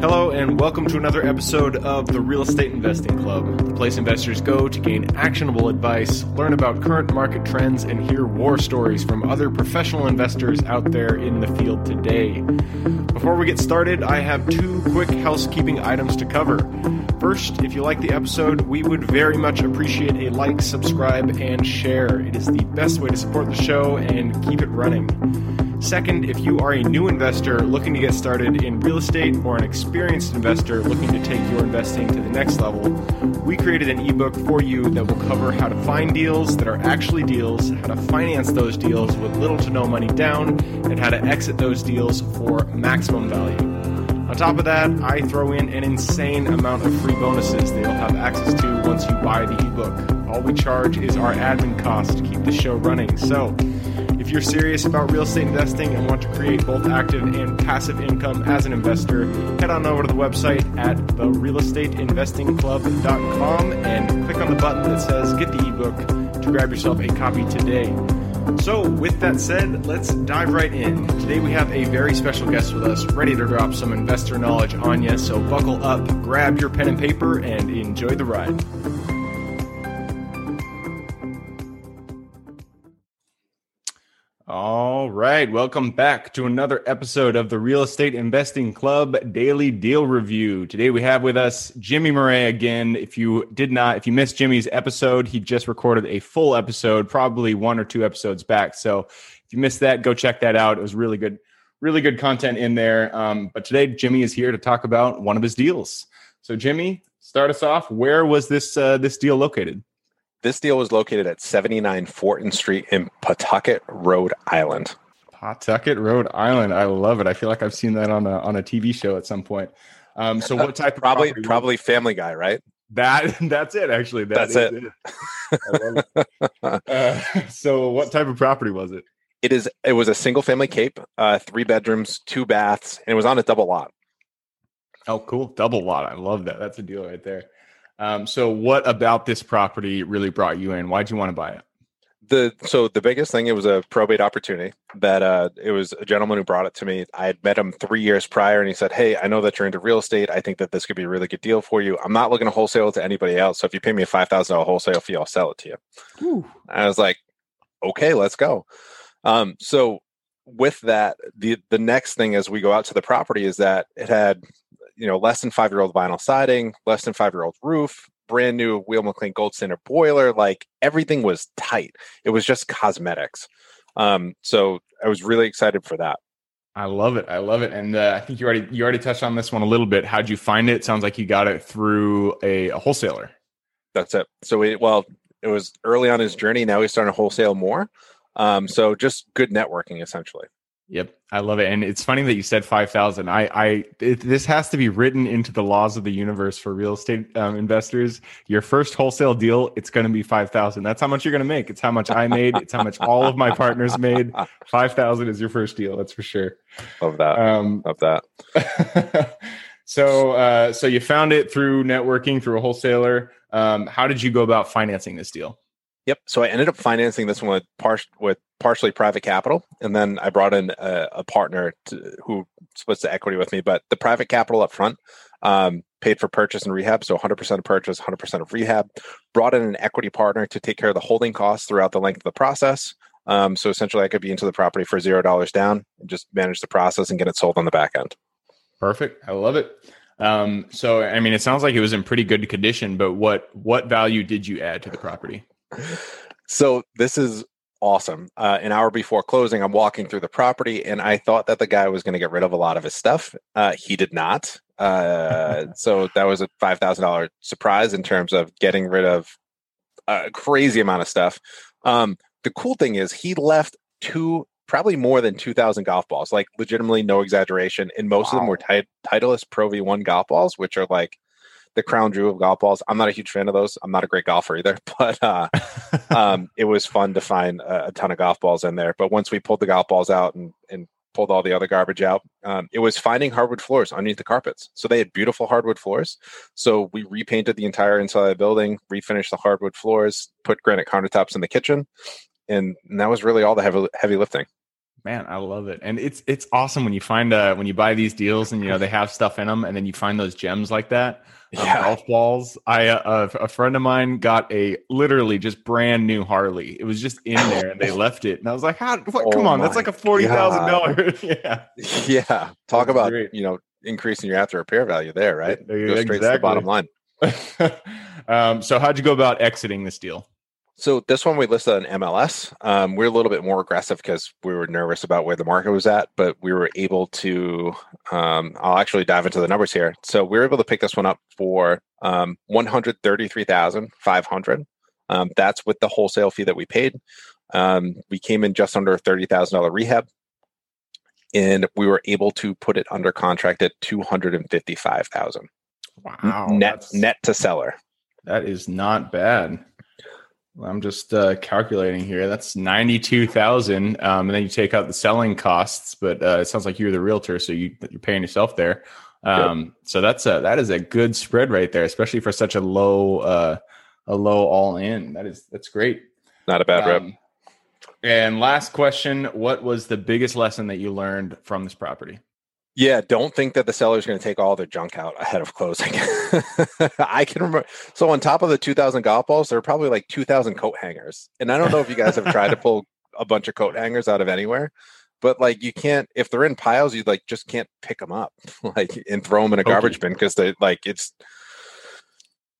Hello, and welcome to another episode of the Real Estate Investing Club, the place investors go to gain actionable advice, learn about current market trends, and hear war stories from other professional investors out there in the field today. Before we get started, I have two quick housekeeping items to cover. First, if you like the episode, we would very much appreciate a like, subscribe, and share. It is the best way to support the show and keep it running. Second, if you are a new investor looking to get started in real estate or an experienced investor looking to take your investing to the next level, we created an ebook for you that will cover how to find deals that are actually deals, how to finance those deals with little to no money down, and how to exit those deals for maximum value. On top of that, I throw in an insane amount of free bonuses that you'll have access to once you buy the ebook. All we charge is our admin cost to keep the show running. So, if you're serious about real estate investing and want to create both active and passive income as an investor, head on over to the website at therealestateinvestingclub.com and click on the button that says Get the ebook to grab yourself a copy today. So, with that said, let's dive right in. Today we have a very special guest with us, ready to drop some investor knowledge on you. So, buckle up, grab your pen and paper, and enjoy the ride. All right, welcome back to another episode of the Real Estate Investing Club Daily Deal Review. Today we have with us Jimmy Murray again. If you did not, if you missed Jimmy's episode, he just recorded a full episode, probably one or two episodes back. So if you missed that, go check that out. It was really good, really good content in there. Um, but today Jimmy is here to talk about one of his deals. So Jimmy, start us off. Where was this uh, this deal located? This deal was located at 79 Fortin Street in Pawtucket, Rhode Island. Pawtucket, Rhode Island. I love it. I feel like I've seen that on a on a TV show at some point. Um, so what type of probably probably Family Guy, right? That that's it. Actually, that that's it. it. uh, so what type of property was it? It is. It was a single family cape, uh, three bedrooms, two baths, and it was on a double lot. Oh, cool! Double lot. I love that. That's a deal right there. Um, so, what about this property really brought you in? Why'd you want to buy it? The so the biggest thing it was a probate opportunity that uh, it was a gentleman who brought it to me. I had met him three years prior, and he said, "Hey, I know that you're into real estate. I think that this could be a really good deal for you. I'm not looking to wholesale it to anybody else. So if you pay me a five thousand dollar wholesale fee, I'll sell it to you." Ooh. I was like, "Okay, let's go." Um, so with that, the the next thing as we go out to the property is that it had you know less than five year old vinyl siding, less than five year old roof, brand new Weil-McLain Gold Standard boiler. Like everything was tight. It was just cosmetics. Um, so I was really excited for that. I love it. I love it. And uh, I think you already you already touched on this one a little bit. How'd you find it? Sounds like you got it through a, a wholesaler. That's it. So it well, it was early on his journey. Now he's starting to wholesale more. Um, so just good networking essentially. Yep, I love it, and it's funny that you said five thousand. I, I, it, this has to be written into the laws of the universe for real estate um, investors. Your first wholesale deal, it's going to be five thousand. That's how much you're going to make. It's how much I made. It's how much all of my partners made. Five thousand is your first deal. That's for sure. Love that. Um, Love that. so, uh, so you found it through networking through a wholesaler. Um, how did you go about financing this deal? Yep. So I ended up financing this one with, par- with partially private capital, and then I brought in a, a partner to, who splits the equity with me. But the private capital up front um, paid for purchase and rehab, so 100% of purchase, 100% of rehab. Brought in an equity partner to take care of the holding costs throughout the length of the process. Um, so essentially, I could be into the property for zero dollars down and just manage the process and get it sold on the back end. Perfect. I love it. Um, so, I mean, it sounds like it was in pretty good condition, but what what value did you add to the property? So this is awesome. Uh, an hour before closing, I'm walking through the property, and I thought that the guy was going to get rid of a lot of his stuff. Uh, he did not. Uh, so that was a five thousand dollar surprise in terms of getting rid of a crazy amount of stuff. Um, the cool thing is he left two, probably more than two thousand golf balls. Like legitimately, no exaggeration. And most wow. of them were tit- Titleist Pro V one golf balls, which are like the crown jewel of golf balls. I'm not a huge fan of those. I'm not a great golfer either, but uh, um, it was fun to find a, a, ton of golf balls in there. But once we pulled the golf balls out and, and pulled all the other garbage out, um, it was finding hardwood floors underneath the carpets. So they had beautiful hardwood floors. So we repainted the entire inside of the building, refinished the hardwood floors, put granite countertops in the kitchen, and, and that was really all the heavy heavy lifting. Man, I love it, and it's it's awesome when you find uh when you buy these deals and you know they have stuff in them, and then you find those gems like that. Um, Yeah. golf balls. I uh, a friend of mine got a literally just brand new Harley. It was just in there, and they left it, and I was like, "How? What? Oh come on, that's like a forty thousand dollars." Yeah, Yeah. Talk That's about, great. you know, increasing your after repair value there, right? There you Go go, straight to the bottom line. um, so how'd you go about exiting this deal? So this one we listed on MLS. Um, we're a little bit more aggressive because we were nervous about where the market was at, but we were able to. Um, I'll actually dive into the numbers here. So we were able to pick this one up for um, one hundred thirty-three thousand five hundred. Um, that's with the wholesale fee that we paid. Um, we came in just under a thirty thousand dollar rehab, and we were able to put it under contract at two hundred and fifty-five thousand Wow, net net to seller. That is not bad. I'm just uh, calculating here. That's ninety-two thousand, um, and then you take out the selling costs. But uh, it sounds like you're the realtor, so you, you're paying yourself there. Um, so that's a that is a good spread right there, especially for such a low uh, a low all in. That is that's great. Not a bad rep. Um, and last question: What was the biggest lesson that you learned from this property? Yeah, don't think that the seller's going to take all their junk out ahead of closing. I can remember. So on top of the 2,000 golf balls, there are probably like 2,000 coat hangers. And I don't know if you guys have tried to pull a bunch of coat hangers out of anywhere, but like you can't. If they're in piles, you like just can't pick them up, like and throw them in a Okay. garbage bin because they like it's.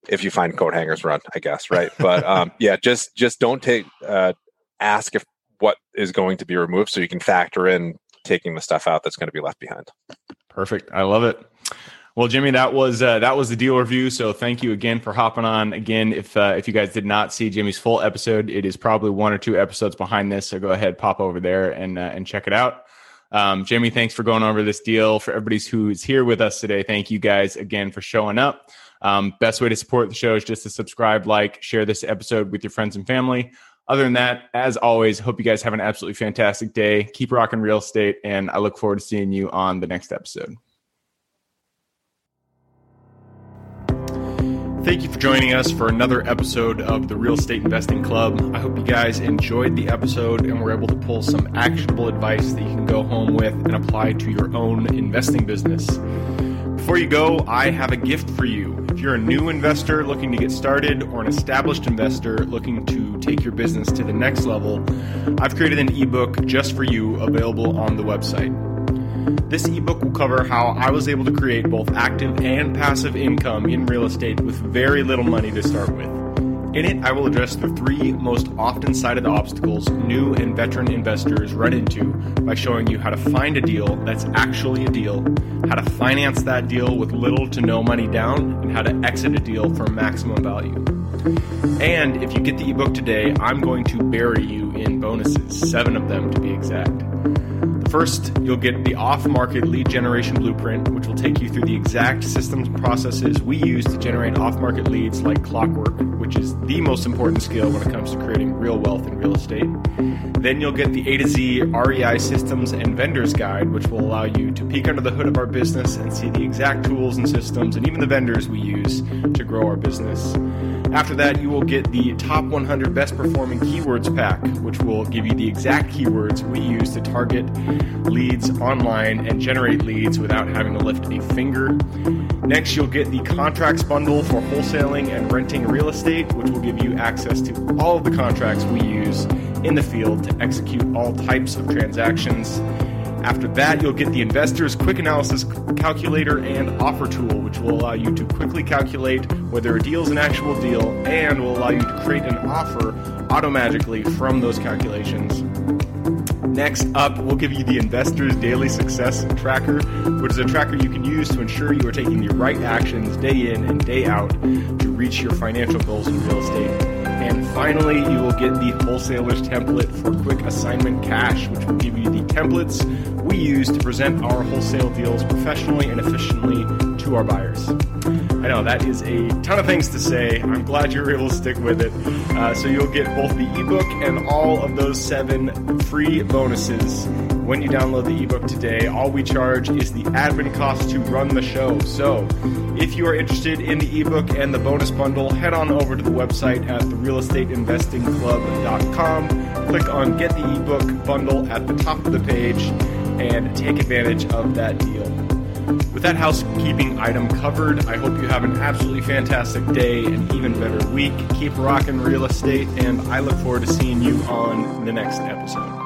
If you find coat hangers, run. I guess right, but um, yeah, just just don't take. Uh, ask if what is going to be removed, so you can factor in taking the stuff out that's going to be left behind. Perfect. I love it. Well, Jimmy, that was uh, that was the deal review. So thank you again for hopping on. Again, if uh, if you guys did not see Jimmy's full episode, it is probably one or two episodes behind this. So go ahead, pop over there and uh, and check it out. Um, Jimmy, thanks for going over this deal. For everybody who's here with us today, thank you guys again for showing up. Um, best way to support the show is just to subscribe, like, share this episode with your friends and family. Other than that, as always, hope you guys have an absolutely fantastic day. Keep rocking real estate, and I look forward to seeing you on the next episode. Thank you for joining us for another episode of the Real Estate Investing Club. I hope you guys enjoyed the episode and were able to pull some actionable advice that you can go home with and apply to your own investing business. Before you go, I have a gift for you. If you're a new investor looking to get started or an established investor looking to take your business to the next level, I've created an ebook just for you available on the website. This ebook will cover how I was able to create both active and passive income in real estate with very little money to start with. In it, I will address the three most often cited obstacles new and veteran investors run into by showing you how to find a deal that's actually a deal, how to finance that deal with little to no money down, and how to exit a deal for maximum value. And if you get the ebook today, I'm going to bury you in bonuses, seven of them to be exact. First, you'll get the off market lead generation blueprint, which will take you through the exact systems and processes we use to generate off market leads like clockwork, which is the most important skill when it comes to creating real wealth in real estate. Then you'll get the A to Z REI systems and vendors guide, which will allow you to peek under the hood of our business and see the exact tools and systems and even the vendors we use to grow our business. After that, you will get the top 100 best performing keywords pack, which will give you the exact keywords we use to target leads online and generate leads without having to lift a finger. Next, you'll get the contracts bundle for wholesaling and renting real estate, which will give you access to all of the contracts we use in the field to execute all types of transactions. After that, you'll get the investor's quick analysis calculator and offer tool, which will allow you to quickly calculate whether a deal is an actual deal and will allow you to create an offer automagically from those calculations. Next up, we'll give you the Investor's Daily Success Tracker, which is a tracker you can use to ensure you are taking the right actions day in and day out to reach your financial goals in real estate. And finally, you will get the Wholesaler's Template for Quick Assignment Cash, which will give you the templates we use to present our wholesale deals professionally and efficiently to our buyers. I know that is a ton of things to say. I'm glad you were able to stick with it. Uh, so you'll get both the ebook and all of those seven free bonuses when you download the ebook today. All we charge is the admin cost to run the show. So if you are interested in the ebook and the bonus bundle, head on over to the website at therealestateinvestingclub.com click on Get the ebook bundle at the top of the page and take advantage of that deal. With that housekeeping item covered, I hope you have an absolutely fantastic day and even better week. Keep rocking real estate, and I look forward to seeing you on the next episode.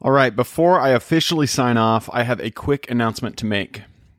All right, before I officially sign off, I have a quick announcement to make.